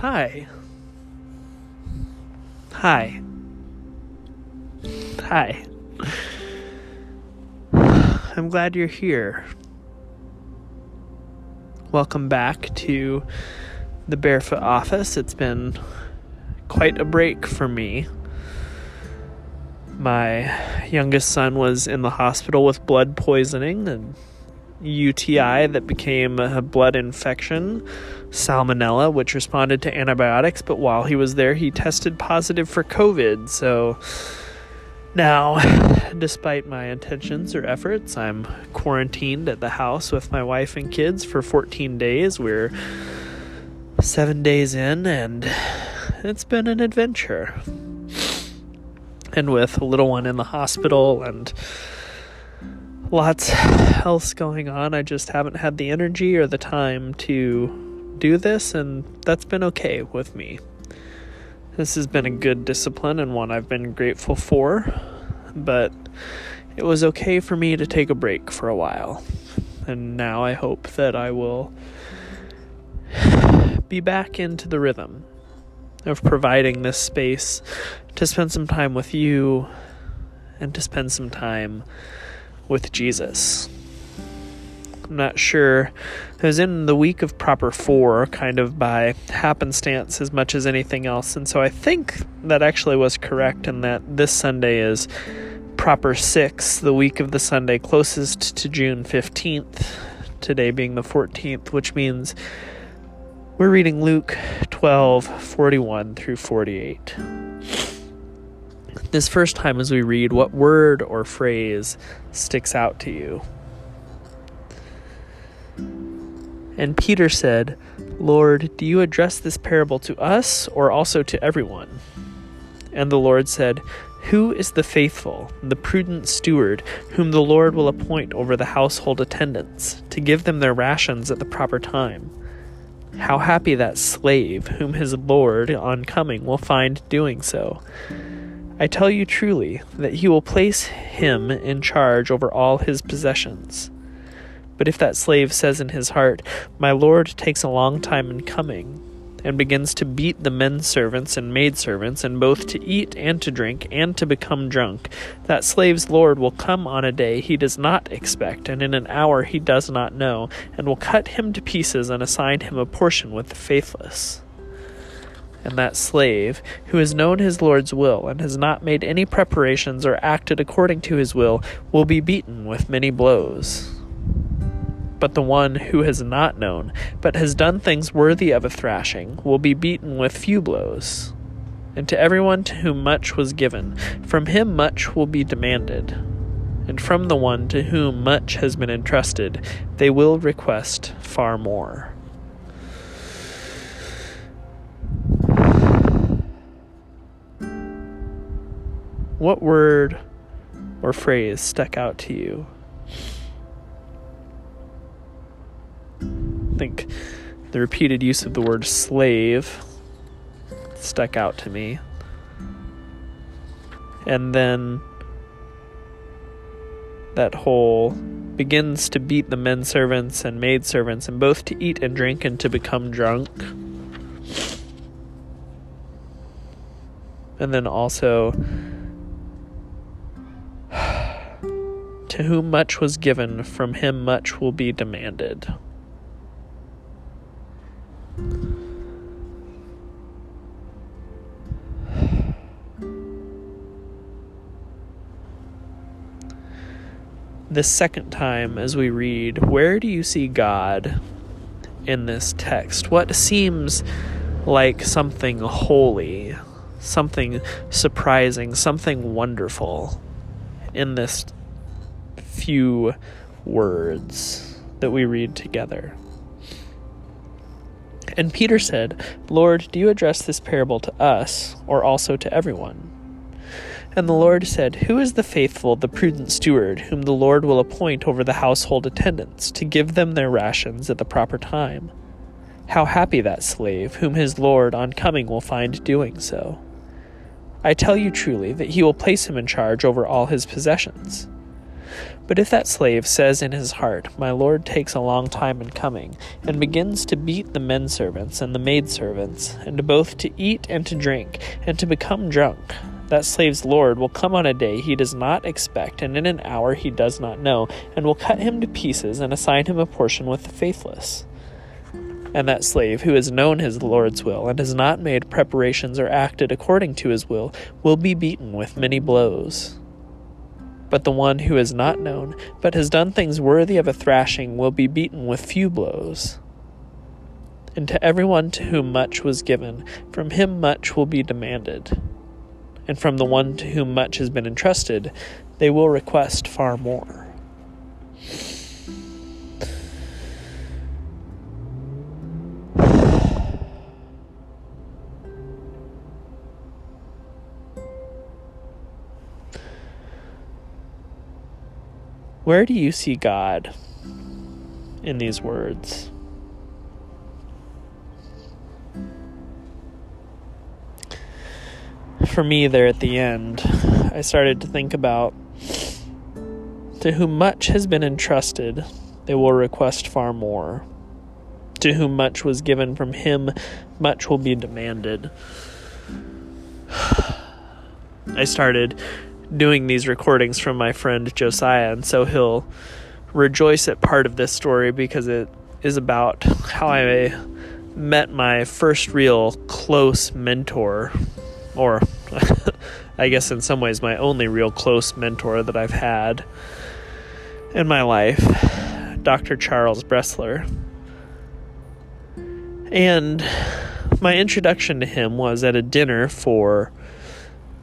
Hi. Hi. Hi. I'm glad you're here. Welcome back to the Barefoot office. It's been quite a break for me. My youngest son was in the hospital with blood poisoning and UTI that became a blood infection, salmonella, which responded to antibiotics. But while he was there, he tested positive for COVID. So now, despite my intentions or efforts, I'm quarantined at the house with my wife and kids for 14 days. We're seven days in, and it's been an adventure. And with a little one in the hospital and lots else going on. I just haven't had the energy or the time to do this, and that's been okay with me. This has been a good discipline and one I've been grateful for, but it was okay for me to take a break for a while. And now I hope that I will be back into the rhythm of providing this space to spend some time with you and to spend some time with Jesus. I'm not sure. It was in the week of Proper 4, kind of by happenstance as much as anything else. And so I think that actually was correct, and that this Sunday is Proper 6, the week of the Sunday closest to June 15th, today being the 14th, which means we're reading Luke 12 41 through 48 this first time as we read, what word or phrase sticks out to you? And Peter said, Lord, do you address this parable to us or also to everyone? And the Lord said, Who is the faithful, the prudent steward, whom the Lord will appoint over the household attendants, to give them their rations at the proper time? How happy that slave, whom his Lord, on coming, will find doing so. I tell you truly that he will place him in charge over all his possessions. But if that slave says in his heart, My Lord takes a long time in coming, and begins to beat the men servants and maid servants, and both to eat and to drink and to become drunk, that slave's Lord will come on a day he does not expect, and in an hour he does not know, and will cut him to pieces and assign him a portion with the faithless and that slave, who has known his Lord's will and has not made any preparations or acted according to his will, will be beaten with many blows. But the one who has not known, but has done things worthy of a thrashing, will be beaten with few blows. And to everyone to whom much was given, from him much will be demanded. And from the one to whom much has been entrusted, they will request far more. What word or phrase stuck out to you? I think the repeated use of the word slave stuck out to me. And then that whole begins to beat the men servants and maid servants, and both to eat and drink and to become drunk. And then also To whom much was given, from him much will be demanded. The second time, as we read, where do you see God in this text? What seems like something holy, something surprising, something wonderful in this few words that we read together. And Peter said, Lord, do you address this parable to us, or also to everyone? And the Lord said, Who is the faithful, the prudent steward, whom the Lord will appoint over the household attendants, to give them their rations at the proper time? How happy that slave, whom his Lord on coming will find doing so. I tell you truly that he will place him in charge over all his possessions. But if that slave says in his heart, My Lord takes a long time in coming, and begins to beat the men servants and the maid servants, and both to eat and to drink, and to become drunk, that slave's Lord will come on a day he does not expect, and in an hour he does not know, and will cut him to pieces and assign him a portion with the faithless. And that slave, who has known his Lord's will, and has not made preparations or acted according to his will, will be beaten with many blows. But the one who has not known, but has done things worthy of a thrashing, will be beaten with few blows. And to everyone to whom much was given, from him much will be demanded. And from the one to whom much has been entrusted, they will request far more. Where do you see God in these words? For me, there at the end, I started to think about to whom much has been entrusted, they will request far more. To whom much was given from him, much will be demanded. I started doing these recordings from my friend Josiah, and so he'll rejoice at part of this story because it is about how I met my first real close mentor, or I guess in some ways my only real close mentor that I've had in my life, Dr. Charles Bressler. And my introduction to him was at a dinner for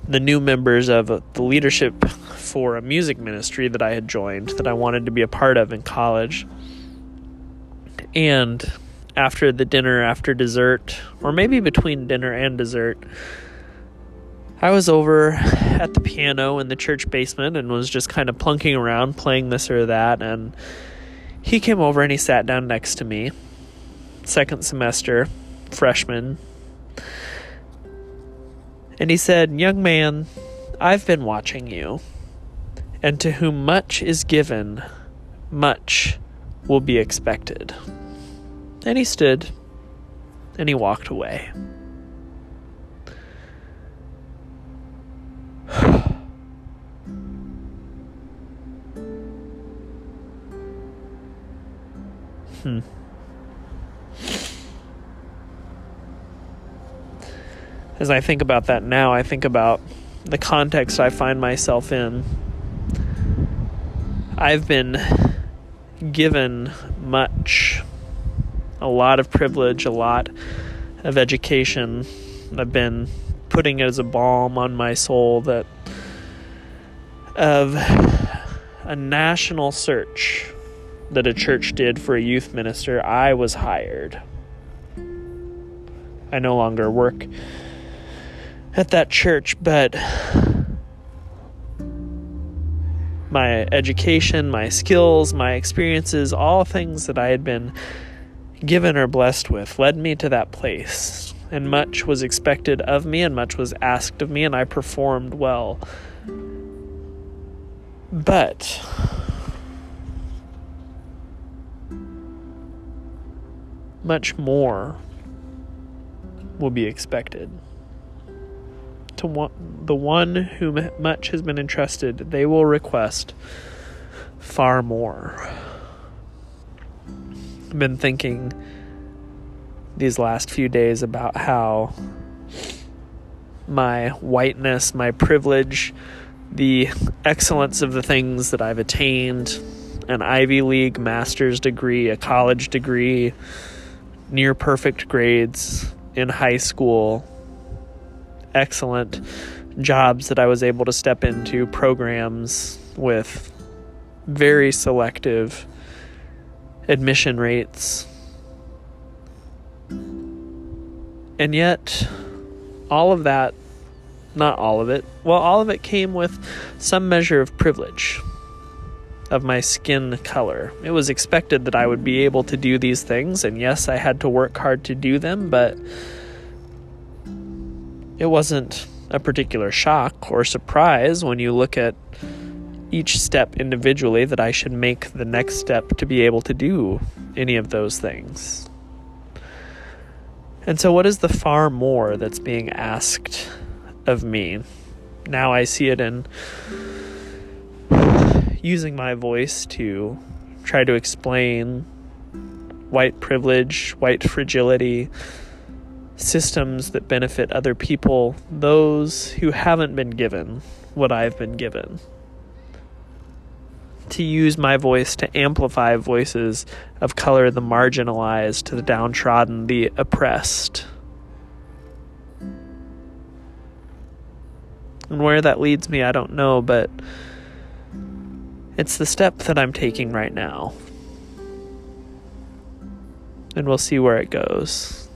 the new members of the leadership for a music ministry that I had joined that I wanted to be a part of in college. And after the dinner, after dessert, or maybe between dinner and dessert, I was over at the piano in the church basement and was just kind of plunking around playing this or that. And he came over and he sat down next to me, second semester, freshman and he said, Young man, I've been watching you, and to whom much is given, much will be expected. And he stood and he walked away. hmm. As I think about that now, I think about the context I find myself in. I've been given much, a lot of privilege, a lot of education. I've been putting it as a balm on my soul that of a national search that a church did for a youth minister, I was hired. I no longer work at that church, but my education, my skills, my experiences, all things that I had been given or blessed with led me to that place. And much was expected of me, and much was asked of me, and I performed well. But much more will be expected to one, the one whom much has been entrusted, they will request far more. I've been thinking these last few days about how my whiteness, my privilege, the excellence of the things that I've attained an Ivy League master's degree, a college degree, near perfect grades in high school excellent jobs that I was able to step into, programs with very selective admission rates. And yet, all of that, not all of it, well, all of it came with some measure of privilege of my skin color. It was expected that I would be able to do these things, and yes, I had to work hard to do them, but it wasn't a particular shock or surprise when you look at each step individually that I should make the next step to be able to do any of those things. And so, what is the far more that's being asked of me? Now I see it in using my voice to try to explain white privilege, white fragility, systems that benefit other people, those who haven't been given what I've been given. To use my voice to amplify voices of color, the marginalized, the downtrodden, the oppressed. And where that leads me, I don't know, but it's the step that I'm taking right now. And we'll see where it goes.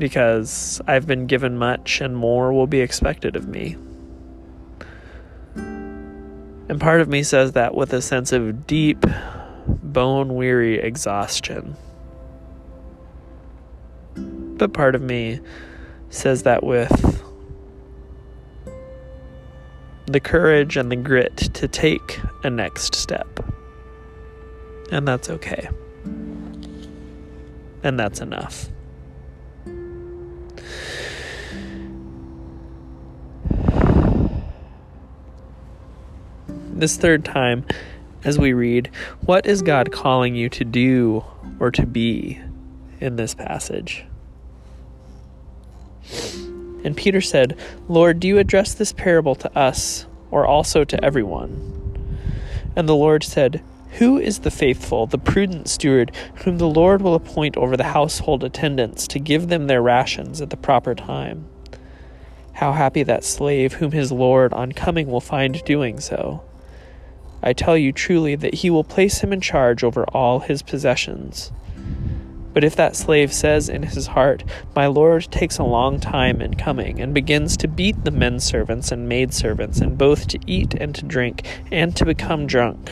Because I've been given much, and more will be expected of me. And part of me says that with a sense of deep, bone weary exhaustion. But part of me says that with the courage and the grit to take a next step. And that's okay. And that's enough. This third time as we read, What is God calling you to do or to be in this passage? And Peter said, Lord, do you address this parable to us or also to everyone? And the Lord said, Who is the faithful, the prudent steward, whom the Lord will appoint over the household attendants to give them their rations at the proper time? How happy that slave whom his Lord on coming will find doing so. I tell you truly that he will place him in charge over all his possessions. But if that slave says in his heart, My Lord takes a long time in coming, and begins to beat the men servants and maid servants, and both to eat and to drink, and to become drunk,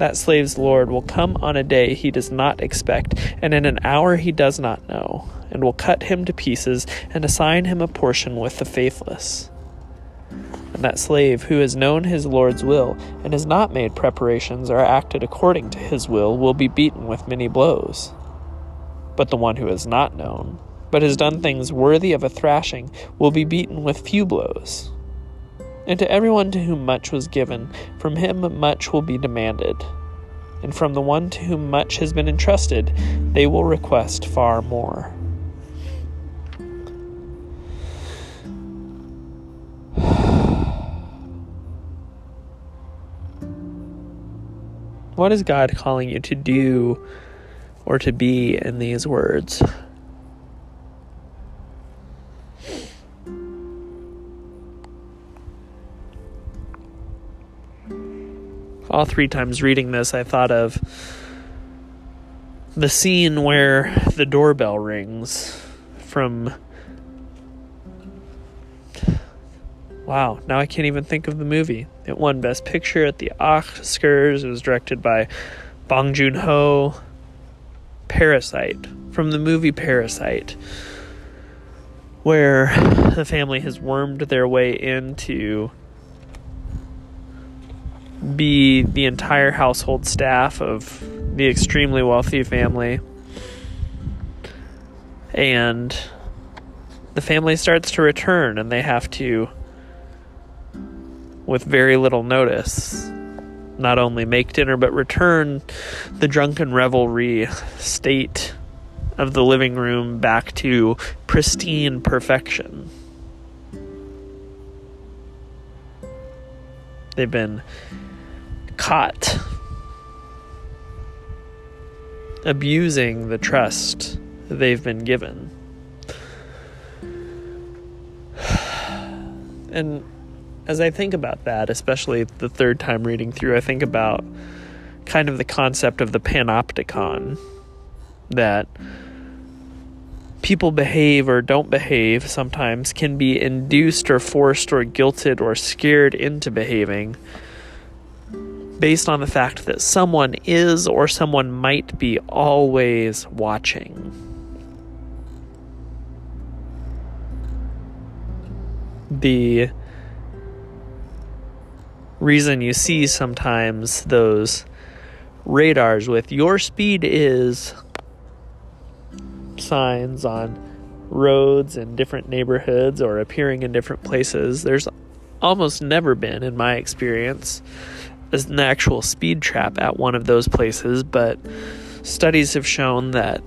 that slave's Lord will come on a day he does not expect, and in an hour he does not know, and will cut him to pieces, and assign him a portion with the faithless. And that slave who has known his Lord's will and has not made preparations or acted according to his will will be beaten with many blows. But the one who has not known, but has done things worthy of a thrashing, will be beaten with few blows. And to everyone to whom much was given, from him much will be demanded. And from the one to whom much has been entrusted, they will request far more. What is God calling you to do or to be in these words? All three times reading this, I thought of the scene where the doorbell rings from Wow, now I can't even think of the movie. It won Best Picture at the Oscars. It was directed by Bong Joon Ho. Parasite, from the movie Parasite, where the family has wormed their way into be the entire household staff of the extremely wealthy family. And the family starts to return and they have to with very little notice. Not only make dinner, but return the drunken revelry state of the living room back to pristine perfection. They've been caught abusing the trust they've been given. And as I think about that, especially the third time reading through, I think about kind of the concept of the panopticon that people behave or don't behave sometimes can be induced or forced or guilted or scared into behaving based on the fact that someone is or someone might be always watching. The reason you see sometimes those radars with your speed is signs on roads in different neighborhoods or appearing in different places. There's almost never been, in my experience, an actual speed trap at one of those places, but studies have shown that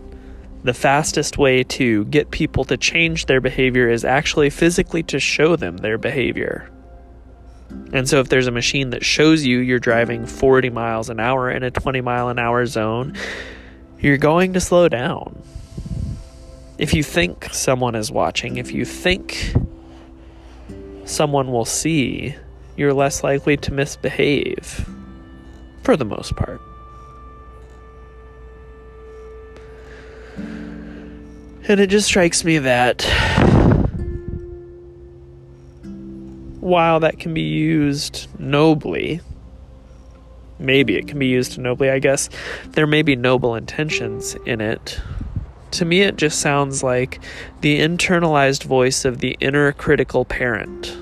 the fastest way to get people to change their behavior is actually physically to show them their behavior. And so, if there's a machine that shows you you're driving 40 miles an hour in a 20 mile an hour zone, you're going to slow down. If you think someone is watching, if you think someone will see, you're less likely to misbehave for the most part. And it just strikes me that while that can be used nobly, maybe it can be used nobly, I guess, there may be noble intentions in it. To me, it just sounds like the internalized voice of the inner critical parent.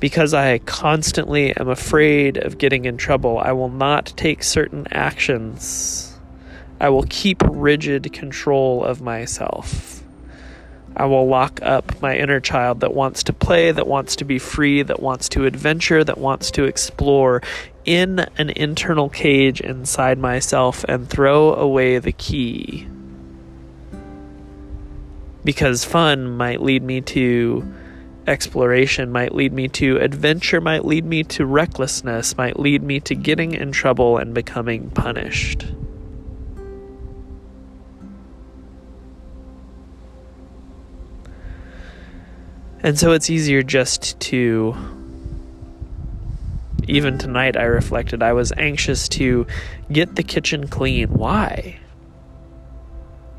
Because I constantly am afraid of getting in trouble, I will not take certain actions I will keep rigid control of myself. I will lock up my inner child that wants to play, that wants to be free, that wants to adventure, that wants to explore in an internal cage inside myself and throw away the key. Because fun might lead me to exploration, might lead me to adventure, might lead me to recklessness, might lead me to getting in trouble and becoming punished. And so it's easier just to. Even tonight, I reflected I was anxious to get the kitchen clean. Why?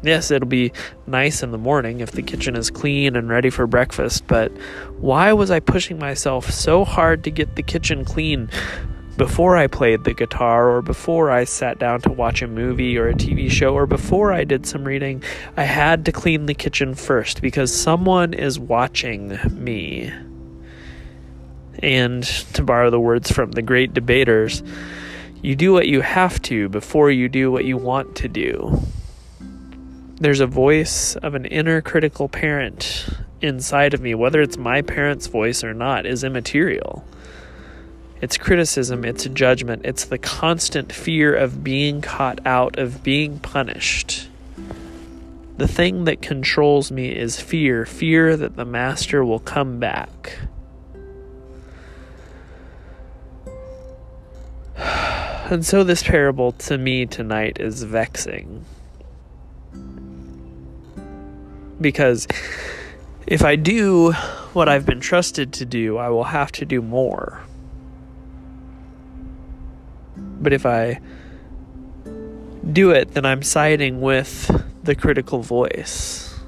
Yes, it'll be nice in the morning if the kitchen is clean and ready for breakfast, but why was I pushing myself so hard to get the kitchen clean before I played the guitar, or before I sat down to watch a movie or a TV show, or before I did some reading, I had to clean the kitchen first because someone is watching me. And to borrow the words from the great debaters, you do what you have to before you do what you want to do. There's a voice of an inner critical parent inside of me, whether it's my parent's voice or not, is immaterial. It's criticism, it's judgment, it's the constant fear of being caught out, of being punished. The thing that controls me is fear fear that the master will come back. And so, this parable to me tonight is vexing. Because if I do what I've been trusted to do, I will have to do more. But if I do it, then I'm siding with the critical voice.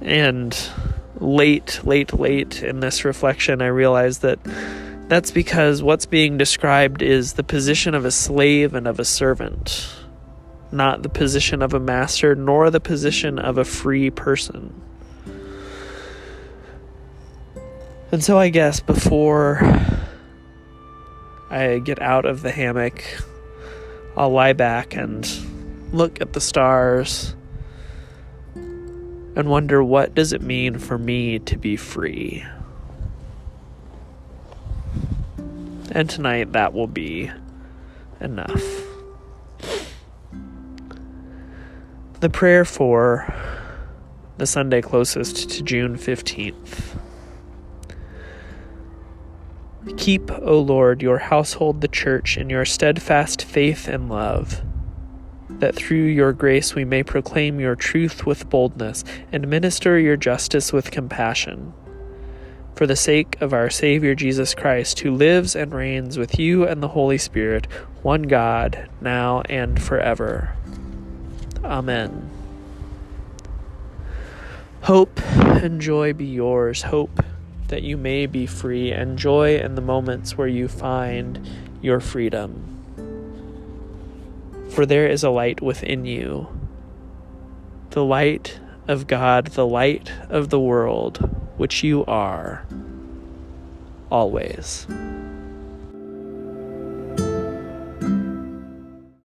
And late, late, late in this reflection, I realized that that's because what's being described is the position of a slave and of a servant, not the position of a master, nor the position of a free person. And so I guess before I get out of the hammock, I'll lie back and look at the stars and wonder what does it mean for me to be free. And tonight that will be enough. The prayer for the Sunday closest to June 15th. Keep, O Lord, your household, the church, in your steadfast faith and love, that through your grace we may proclaim your truth with boldness and minister your justice with compassion. For the sake of our Savior Jesus Christ, who lives and reigns with you and the Holy Spirit, one God, now and forever. Amen. Hope and joy be yours. Hope that you may be free and joy in the moments where you find your freedom. For there is a light within you, the light of God, the light of the world which you are always.